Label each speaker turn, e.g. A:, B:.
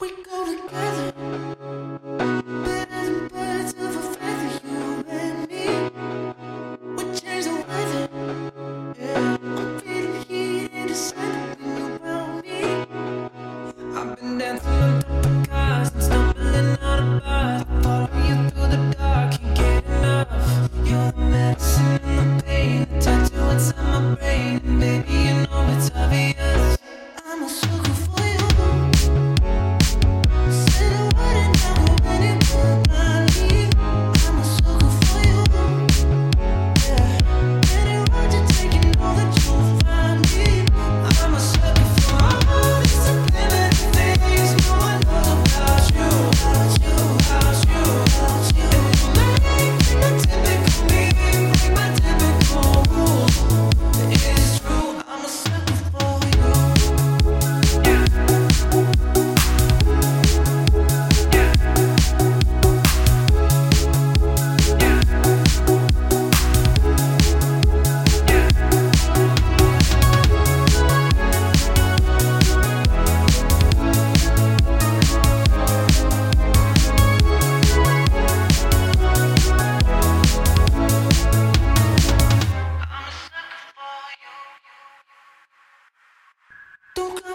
A: We go together. Toca